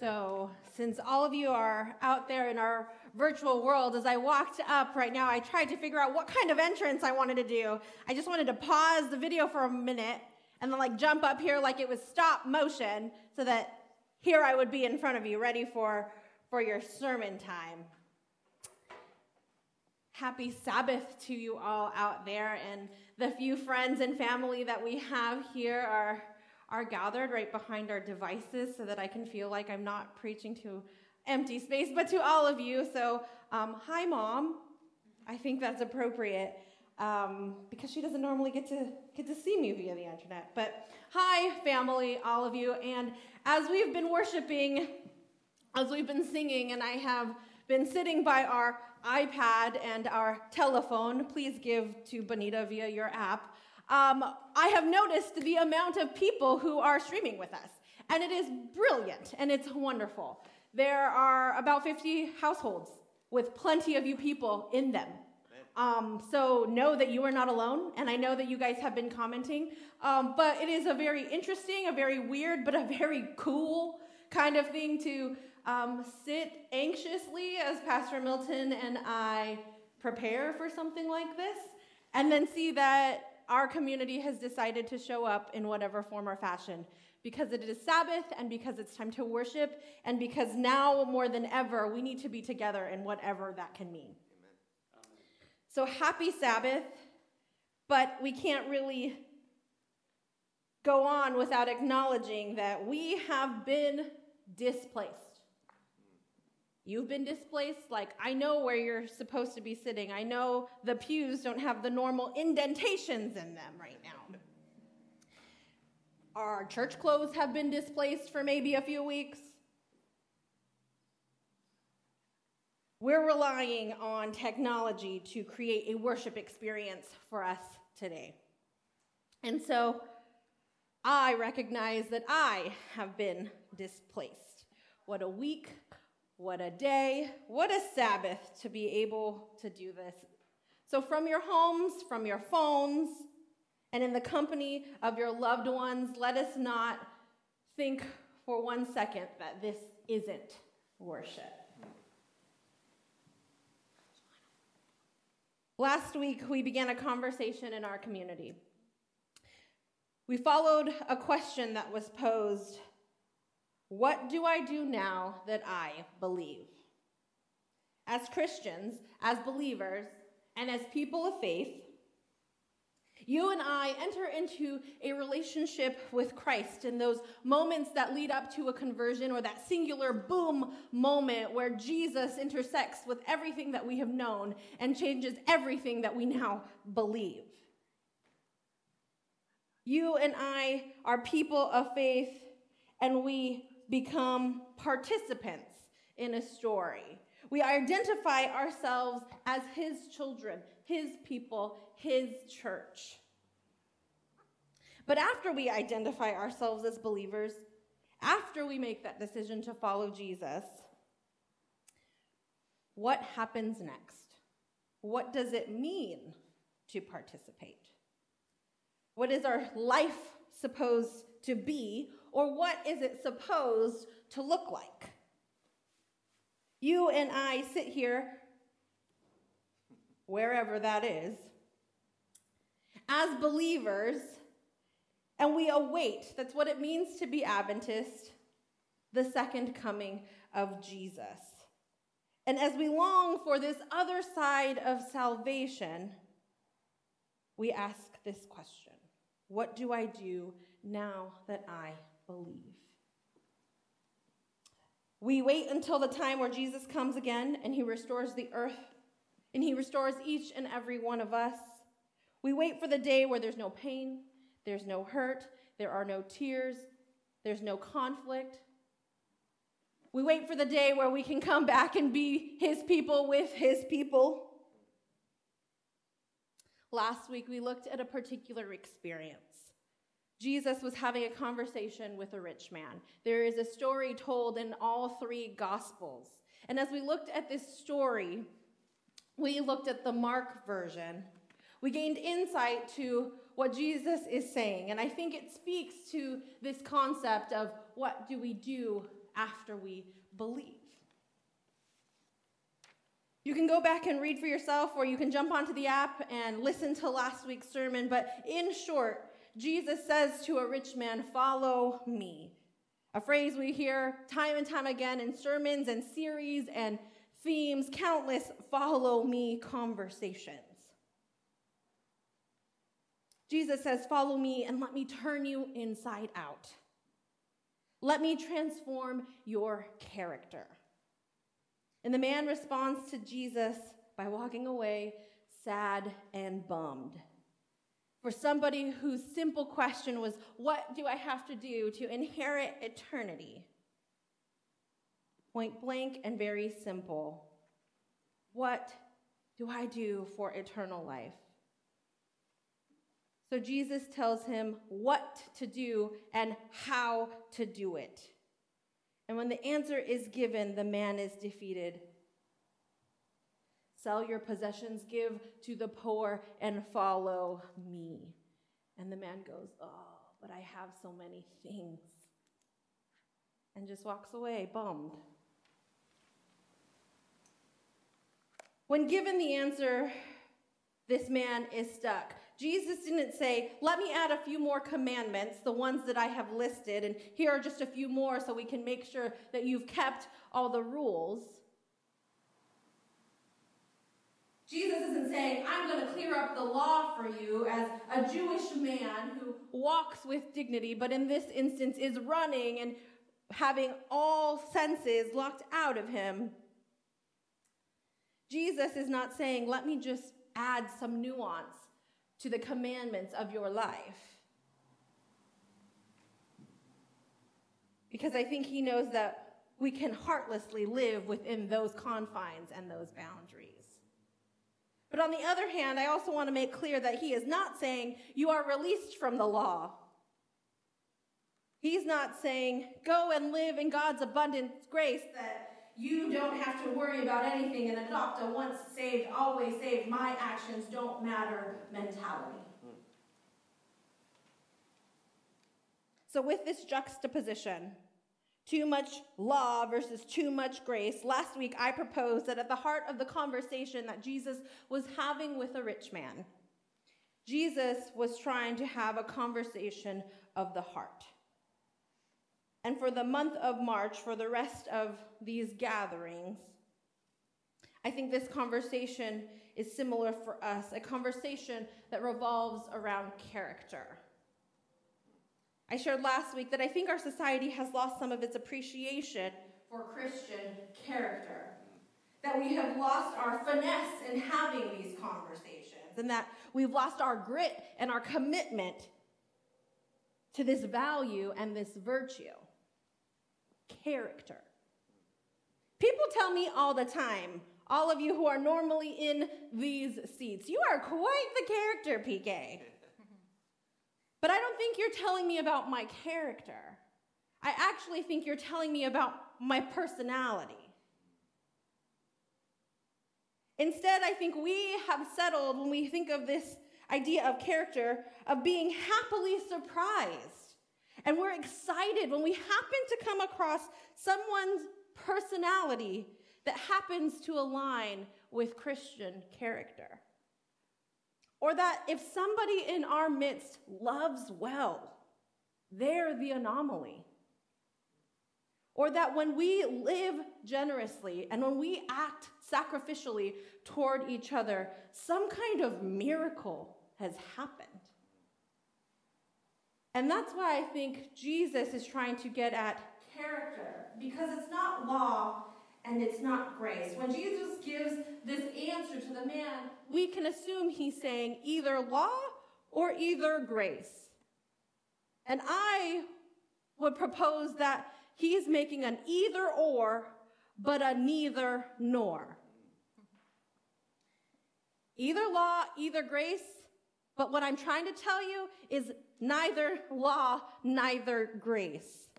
So, since all of you are out there in our virtual world, as I walked up right now, I tried to figure out what kind of entrance I wanted to do. I just wanted to pause the video for a minute and then, like, jump up here like it was stop motion so that here I would be in front of you, ready for, for your sermon time. Happy Sabbath to you all out there, and the few friends and family that we have here are are gathered right behind our devices so that I can feel like I'm not preaching to empty space, but to all of you. So, um, hi, mom. I think that's appropriate um, because she doesn't normally get to get to see me via the internet. But hi, family, all of you. And as we've been worshiping, as we've been singing, and I have been sitting by our iPad and our telephone, please give to Bonita via your app um, I have noticed the amount of people who are streaming with us. And it is brilliant and it's wonderful. There are about 50 households with plenty of you people in them. Um, so know that you are not alone, and I know that you guys have been commenting. Um, but it is a very interesting, a very weird, but a very cool kind of thing to um, sit anxiously as Pastor Milton and I prepare for something like this, and then see that our community has decided to show up in whatever form or fashion because it is Sabbath and because it's time to worship and because now more than ever we need to be together in whatever that can mean. Amen. So happy Sabbath, but we can't really go on without acknowledging that we have been displaced. You've been displaced. Like, I know where you're supposed to be sitting. I know the pews don't have the normal indentations in them right now. Our church clothes have been displaced for maybe a few weeks. We're relying on technology to create a worship experience for us today. And so I recognize that I have been displaced. What a week what a day, what a Sabbath to be able to do this. So, from your homes, from your phones, and in the company of your loved ones, let us not think for one second that this isn't worship. Last week, we began a conversation in our community. We followed a question that was posed what do I do now that I believe? As Christians, as believers, and as people of faith, you and I enter into a relationship with Christ in those moments that lead up to a conversion or that singular boom moment where Jesus intersects with everything that we have known and changes everything that we now believe. You and I are people of faith, and we become participants in a story. We identify ourselves as his children, his people, his church. But after we identify ourselves as believers, after we make that decision to follow Jesus, what happens next? What does it mean to participate? What is our life supposed to be or what is it supposed to look like? You and I sit here, wherever that is, as believers, and we await that's what it means to be Adventist the second coming of Jesus. And as we long for this other side of salvation, we ask this question What do I do now that I believe. We wait until the time where Jesus comes again and he restores the earth and he restores each and every one of us. We wait for the day where there's no pain, there's no hurt, there are no tears, there's no conflict. We wait for the day where we can come back and be his people with his people. Last week, we looked at a particular experience Jesus was having a conversation with a rich man. There is a story told in all three Gospels. And as we looked at this story, we looked at the Mark version. We gained insight to what Jesus is saying. And I think it speaks to this concept of what do we do after we believe. You can go back and read for yourself, or you can jump onto the app and listen to last week's sermon. But in short, Jesus says to a rich man, Follow me. A phrase we hear time and time again in sermons and series and themes, countless follow me conversations. Jesus says, Follow me and let me turn you inside out. Let me transform your character. And the man responds to Jesus by walking away sad and bummed. For somebody whose simple question was, What do I have to do to inherit eternity? Point blank and very simple. What do I do for eternal life? So Jesus tells him what to do and how to do it. And when the answer is given, the man is defeated. Sell your possessions, give to the poor, and follow me. And the man goes, Oh, but I have so many things. And just walks away, bummed. When given the answer, this man is stuck. Jesus didn't say, Let me add a few more commandments, the ones that I have listed, and here are just a few more so we can make sure that you've kept all the rules. Jesus isn't saying, I'm going to clear up the law for you as a Jewish man who walks with dignity, but in this instance is running and having all senses locked out of him. Jesus is not saying, Let me just add some nuance to the commandments of your life. Because I think he knows that we can heartlessly live within those confines and those boundaries. But on the other hand, I also want to make clear that he is not saying you are released from the law. He's not saying go and live in God's abundant grace that you don't have to worry about anything and adopt a once saved, always saved, my actions don't matter mentality. Hmm. So, with this juxtaposition, too much law versus too much grace, last week I proposed that at the heart of the conversation that Jesus was having with a rich man, Jesus was trying to have a conversation of the heart. And for the month of March, for the rest of these gatherings, I think this conversation is similar for us a conversation that revolves around character. I shared last week that I think our society has lost some of its appreciation for Christian character. That we have lost our finesse in having these conversations, and that we've lost our grit and our commitment to this value and this virtue character. People tell me all the time, all of you who are normally in these seats, you are quite the character, PK. But I don't think you're telling me about my character. I actually think you're telling me about my personality. Instead, I think we have settled when we think of this idea of character of being happily surprised and we're excited when we happen to come across someone's personality that happens to align with Christian character. Or that if somebody in our midst loves well, they're the anomaly. Or that when we live generously and when we act sacrificially toward each other, some kind of miracle has happened. And that's why I think Jesus is trying to get at character, because it's not law and it's not grace. When Jesus gives this answer to the man, we can assume he's saying either law or either grace. And I would propose that he's making an either or, but a neither nor. Either law, either grace, but what I'm trying to tell you is neither law, neither grace.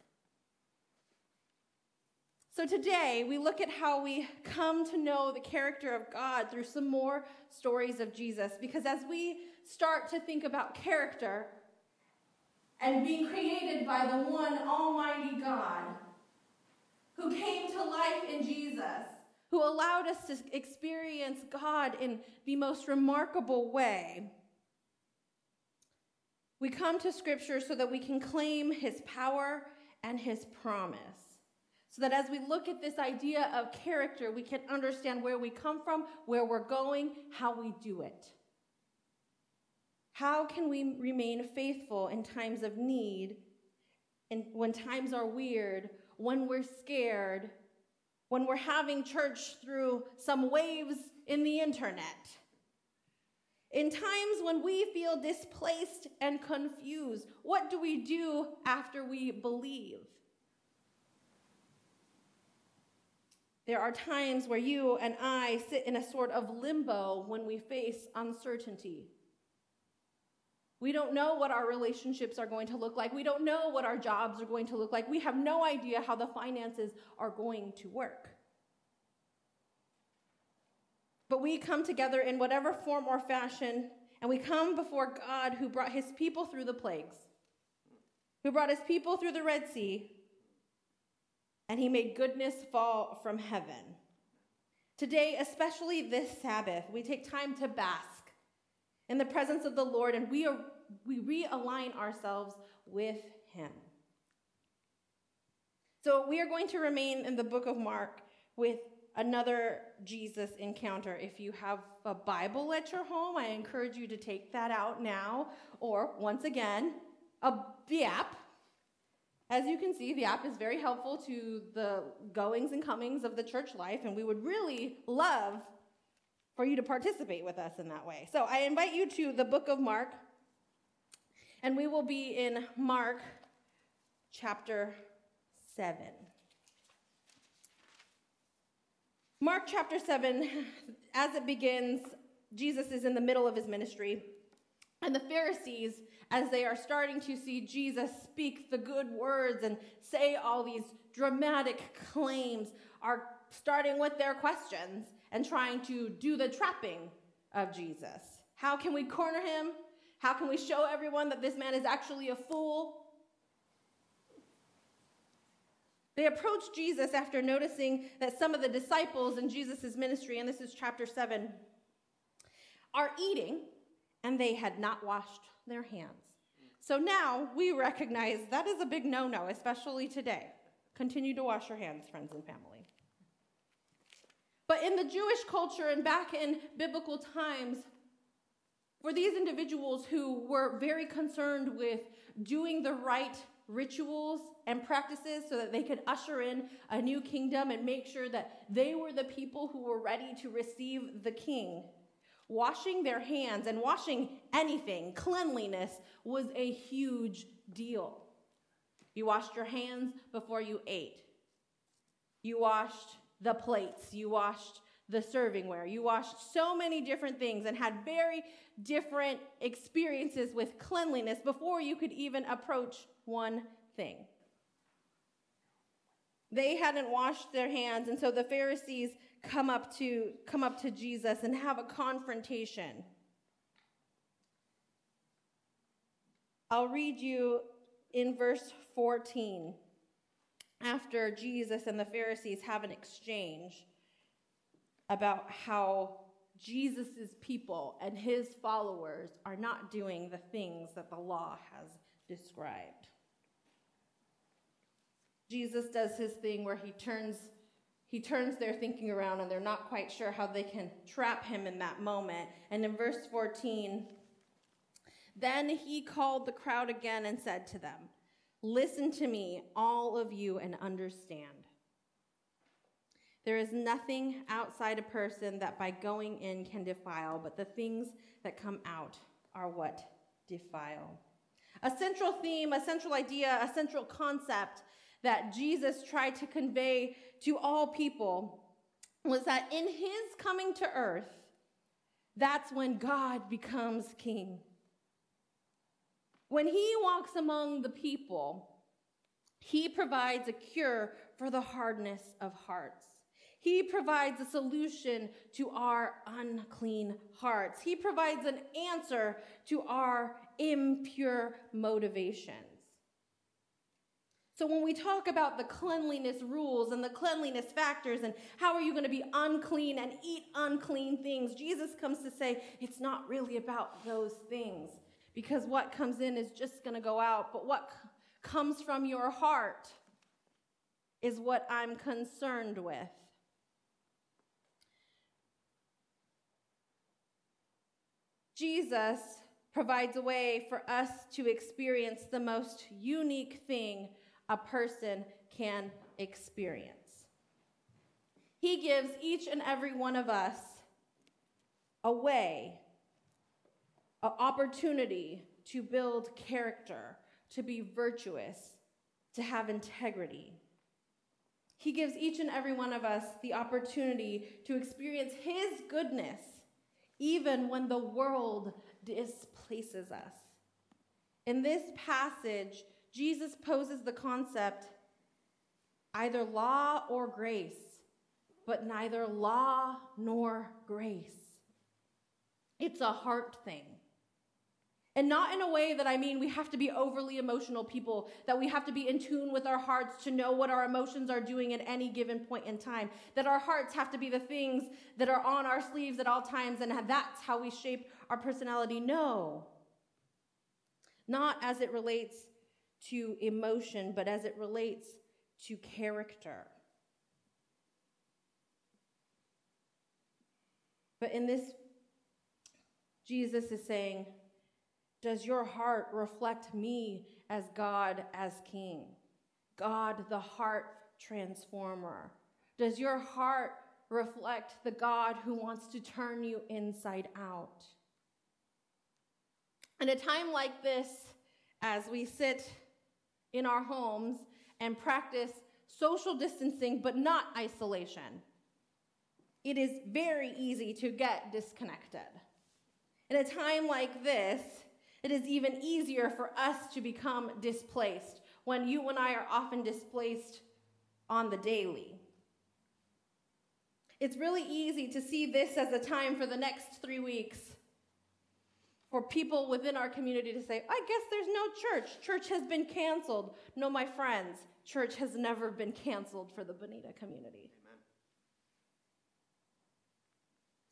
So today, we look at how we come to know the character of God through some more stories of Jesus. Because as we start to think about character and being created by the one Almighty God, who came to life in Jesus, who allowed us to experience God in the most remarkable way. We come to Scripture so that we can claim His power and His promise. So that as we look at this idea of character, we can understand where we come from, where we're going, how we do it. How can we remain faithful in times of need, and when times are weird, when we're scared, when we're having church through some waves in the internet? In times when we feel displaced and confused, what do we do after we believe? There are times where you and I sit in a sort of limbo when we face uncertainty. We don't know what our relationships are going to look like. We don't know what our jobs are going to look like. We have no idea how the finances are going to work. But we come together in whatever form or fashion, and we come before God who brought his people through the plagues, who brought his people through the Red Sea, and he made goodness fall from heaven. Today, especially this Sabbath, we take time to bask in the presence of the Lord and we, are, we realign ourselves with him. So, we are going to remain in the book of Mark with another Jesus encounter. If you have a Bible at your home, I encourage you to take that out now. Or, once again, a, the app. As you can see, the app is very helpful to the goings and comings of the church life, and we would really love for you to participate with us in that way. So I invite you to the book of Mark, and we will be in Mark chapter 7. Mark chapter 7, as it begins, Jesus is in the middle of his ministry. And the Pharisees, as they are starting to see Jesus speak the good words and say all these dramatic claims, are starting with their questions and trying to do the trapping of Jesus. How can we corner him? How can we show everyone that this man is actually a fool? They approached Jesus after noticing that some of the disciples in Jesus' ministry, and this is chapter 7, are eating and they had not washed their hands. So now we recognize that is a big no no, especially today. Continue to wash your hands, friends and family. But in the Jewish culture and back in biblical times, for these individuals who were very concerned with doing the right rituals and practices so that they could usher in a new kingdom and make sure that they were the people who were ready to receive the king. Washing their hands and washing anything, cleanliness, was a huge deal. You washed your hands before you ate. You washed the plates. You washed the servingware. You washed so many different things and had very different experiences with cleanliness before you could even approach one thing. They hadn't washed their hands, and so the Pharisees come up to come up to Jesus and have a confrontation. I'll read you in verse 14 after Jesus and the Pharisees have an exchange about how Jesus' people and his followers are not doing the things that the law has described. Jesus does his thing where he turns he turns their thinking around and they're not quite sure how they can trap him in that moment. And in verse 14, then he called the crowd again and said to them, Listen to me, all of you, and understand. There is nothing outside a person that by going in can defile, but the things that come out are what defile. A central theme, a central idea, a central concept that Jesus tried to convey to all people was that in his coming to earth, that's when God becomes king. When he walks among the people, he provides a cure for the hardness of hearts. He provides a solution to our unclean hearts. He provides an answer to our impure motivations. So when we talk about the cleanliness rules and the cleanliness factors and how are you going to be unclean and eat unclean things, Jesus comes to say it's not really about those things because what comes in is just going to go out, but what comes from your heart is what I'm concerned with. Jesus provides a way for us to experience the most unique thing a person can experience. He gives each and every one of us a way, an opportunity to build character, to be virtuous, to have integrity. He gives each and every one of us the opportunity to experience His goodness, even when the world displaces us. In this passage, Jesus poses the concept either law or grace, but neither law nor grace. It's a heart thing. And not in a way that I mean we have to be overly emotional people, that we have to be in tune with our hearts to know what our emotions are doing at any given point in time, that our hearts have to be the things that are on our sleeves at all times, and that's how we shape our personality. No. Not as it relates to emotion, but as it relates to character. But in this, Jesus is saying, Does your heart reflect me as God, as King? God, the heart transformer. Does your heart reflect the God who wants to turn you inside out? In a time like this, as we sit in our homes and practice social distancing, but not isolation, it is very easy to get disconnected. In a time like this, it is even easier for us to become displaced when you and I are often displaced on the daily. It's really easy to see this as a time for the next three weeks for people within our community to say, I guess there's no church. Church has been canceled. No, my friends, church has never been canceled for the Bonita community. Amen.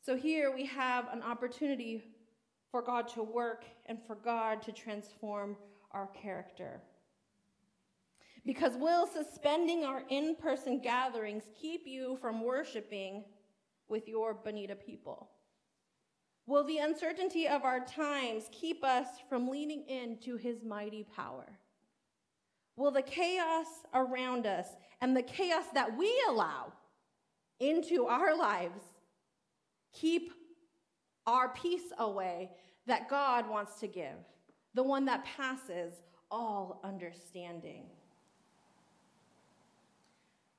So here we have an opportunity for God to work and for God to transform our character. Because will suspending our in person gatherings keep you from worshiping with your Bonita people? Will the uncertainty of our times keep us from leaning into his mighty power? Will the chaos around us and the chaos that we allow into our lives keep our peace away that God wants to give, the one that passes all understanding?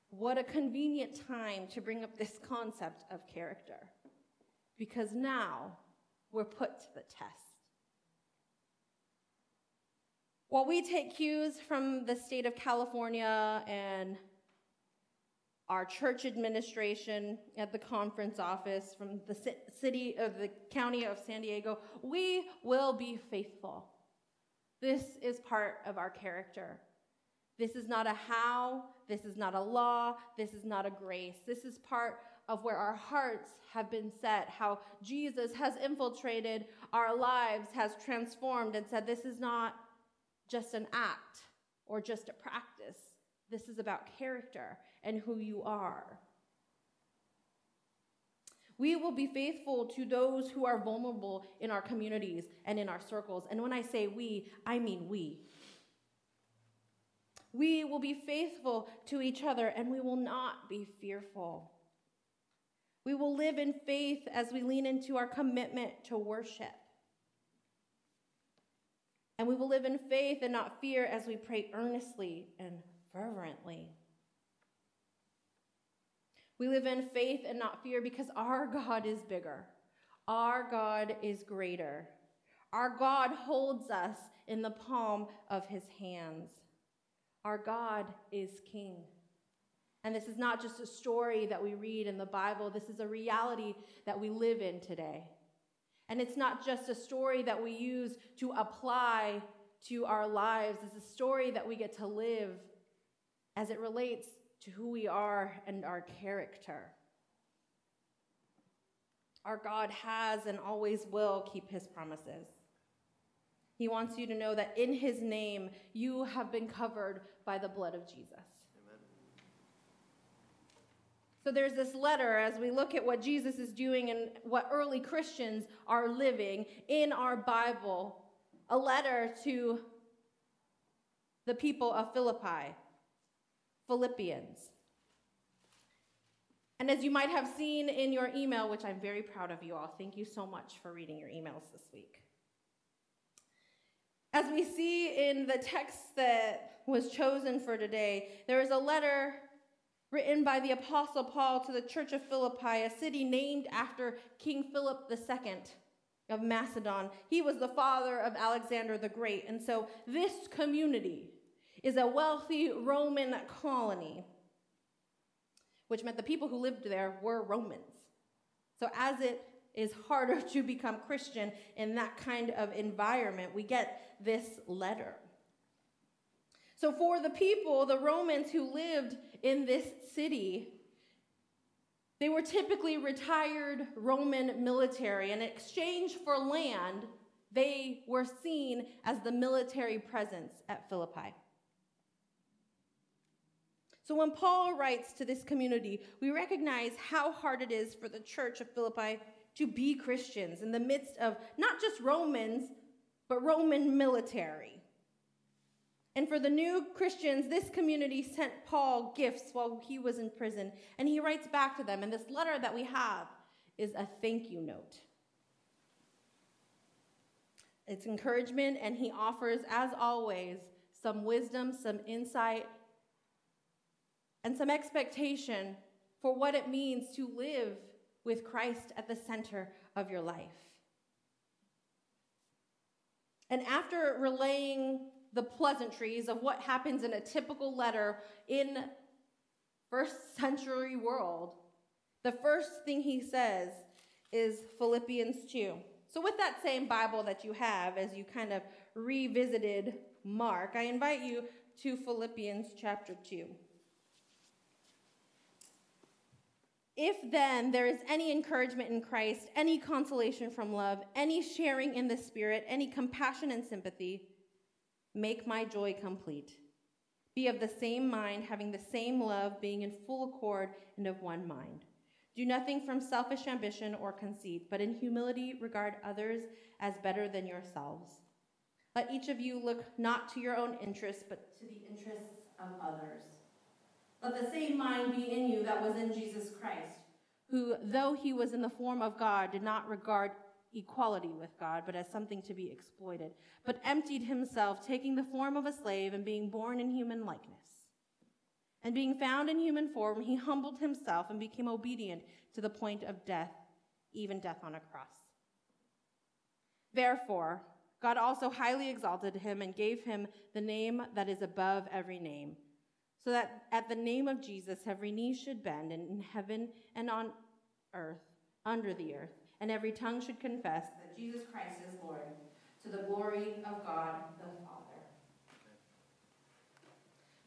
What a convenient time to bring up this concept of character because now we're put to the test. While we take cues from the state of California and our church administration at the conference office from the city of the county of San Diego, we will be faithful. This is part of our character. This is not a how, this is not a law, this is not a grace. This is part of where our hearts have been set, how Jesus has infiltrated our lives, has transformed, and said, This is not just an act or just a practice. This is about character and who you are. We will be faithful to those who are vulnerable in our communities and in our circles. And when I say we, I mean we. We will be faithful to each other and we will not be fearful. We will live in faith as we lean into our commitment to worship. And we will live in faith and not fear as we pray earnestly and fervently. We live in faith and not fear because our God is bigger. Our God is greater. Our God holds us in the palm of his hands. Our God is king. And this is not just a story that we read in the Bible, this is a reality that we live in today. And it's not just a story that we use to apply to our lives, it's a story that we get to live as it relates to who we are and our character. Our God has and always will keep his promises. He wants you to know that in his name, you have been covered by the blood of Jesus. So there's this letter as we look at what Jesus is doing and what early Christians are living in our Bible, a letter to the people of Philippi, Philippians. And as you might have seen in your email, which I'm very proud of you all, thank you so much for reading your emails this week. As we see in the text that was chosen for today, there is a letter written by the Apostle Paul to the church of Philippi, a city named after King Philip II of Macedon. He was the father of Alexander the Great. And so this community is a wealthy Roman colony, which meant the people who lived there were Romans. So as it is harder to become Christian in that kind of environment, we get this letter. So, for the people, the Romans who lived in this city, they were typically retired Roman military. And in exchange for land, they were seen as the military presence at Philippi. So when Paul writes to this community, we recognize how hard it is for the church of Philippi to be Christians in the midst of not just Romans, but Roman military. And for the new Christians, this community sent Paul gifts while he was in prison, and he writes back to them. And this letter that we have is a thank you note. It's encouragement, and he offers, as always, some wisdom, some insight, and some expectation for what it means to live with Christ at the center of your life. And after relaying the pleasantries of what happens in a typical letter in first century world, the first thing he says is Philippians 2. So, with that same Bible that you have as you kind of revisited Mark, I invite you to Philippians chapter 2. If then there is any encouragement in Christ, any consolation from love, any sharing in the Spirit, any compassion and sympathy, make my joy complete. Be of the same mind, having the same love, being in full accord and of one mind. Do nothing from selfish ambition or conceit, but in humility regard others as better than yourselves. Let each of you look not to your own interests, but to the interests of others. Let the same mind be in you that was in Jesus Christ, who, though he was in the form of God, did not regard equality with God, but as something to be exploited, but emptied himself, taking the form of a slave and being born in human likeness. And being found in human form, he humbled himself and became obedient to the point of death, even death on a cross. Therefore, God also highly exalted him and gave him the name that is above every name so that at the name of Jesus every knee should bend in heaven and on earth, under the earth, and every tongue should confess that Jesus Christ is Lord, to the glory of God the Father.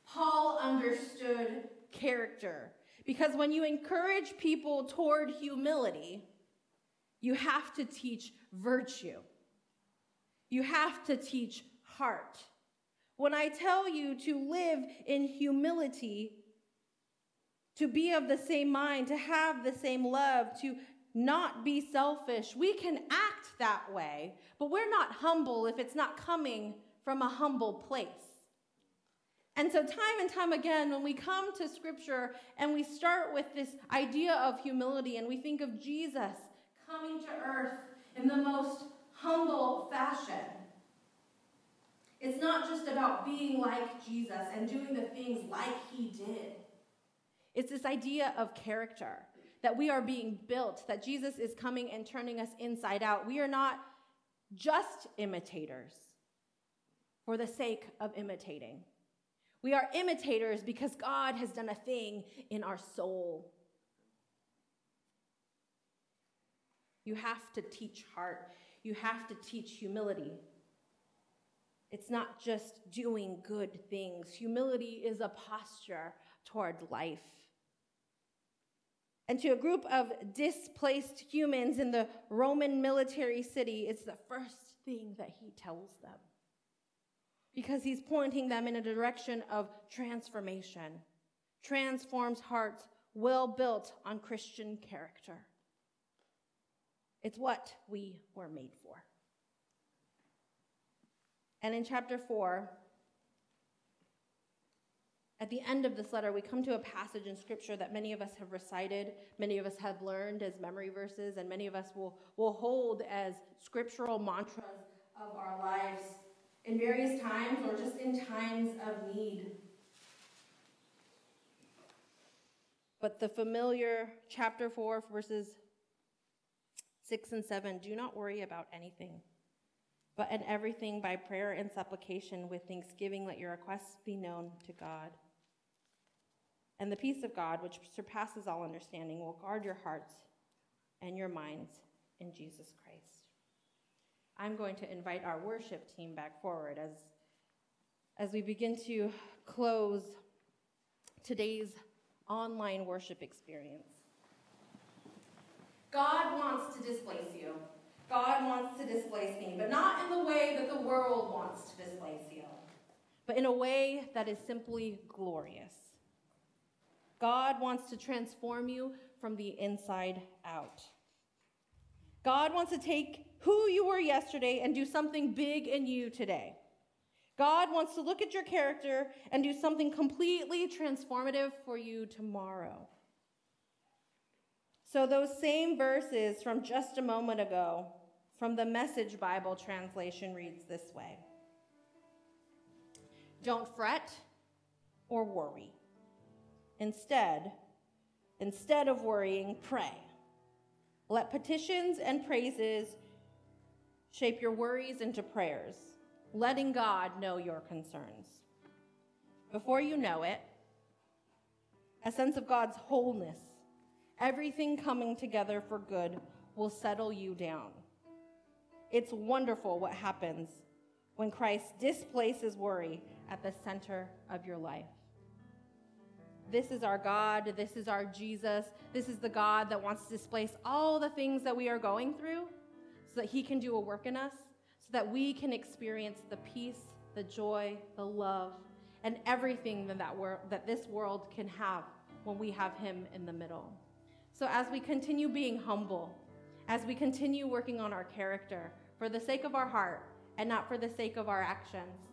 Paul understood character because when you encourage people toward humility, you have to teach virtue. You have to teach heart. When I tell you to live in humility, to be of the same mind, to have the same love, to not be selfish, we can act that way, but we're not humble if it's not coming from a humble place. And so, time and time again, when we come to scripture and we start with this idea of humility and we think of Jesus coming to earth in the most humble fashion, it's not just about being like Jesus and doing the things like he did. It's this idea of character that we are being built, that Jesus is coming and turning us inside out. We are not just imitators for the sake of imitating. We are imitators because God has done a thing in our soul. You have to teach heart, you have to teach humility. It's not just doing good things. Humility is a posture toward life. And to a group of displaced humans in the Roman military city, it's the first thing that he tells them. Because he's pointing them in a direction of transformation, transforms hearts well built on Christian character. It's what we were made for. And in chapter 4, at the end of this letter, we come to a passage in Scripture that many of us have recited, many of us have learned as memory verses, and many of us will, will hold as scriptural mantras of our lives in various times or just in times of need. But the familiar chapter 4, verses 6 and 7 do not worry about anything, but in everything by prayer and supplication with thanksgiving, let your requests be known to God. And the peace of God, which surpasses all understanding, will guard your hearts and your minds in Jesus Christ. I'm going to invite our worship team back forward as, as we begin to close today's online worship experience. God wants to displace you. God wants to displace me, but not in the way that the world wants to displace you, but in a way that is simply glorious. God wants to transform you from the inside out. God wants to take who you were yesterday and do something big in you today. God wants to look at your character and do something completely transformative for you tomorrow. So, those same verses from just a moment ago from the Message Bible translation reads this way Don't fret or worry. Instead, instead of worrying, pray. Let petitions and praises shape your worries into prayers letting God know your concerns. Before you know it, a sense of God's wholeness, everything coming together for good, will settle you down. It's wonderful what happens when Christ displaces worry at the center of your life. This is our God. This is our Jesus. This is the God that wants to displace all the things that we are going through so that he can do a work in us so that we can experience the peace, the joy, the love, and everything that, that, wor- that this world can have when we have Him in the middle. So, as we continue being humble, as we continue working on our character for the sake of our heart and not for the sake of our actions,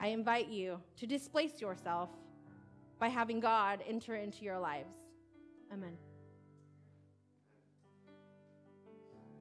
I invite you to displace yourself by having God enter into your lives. Amen.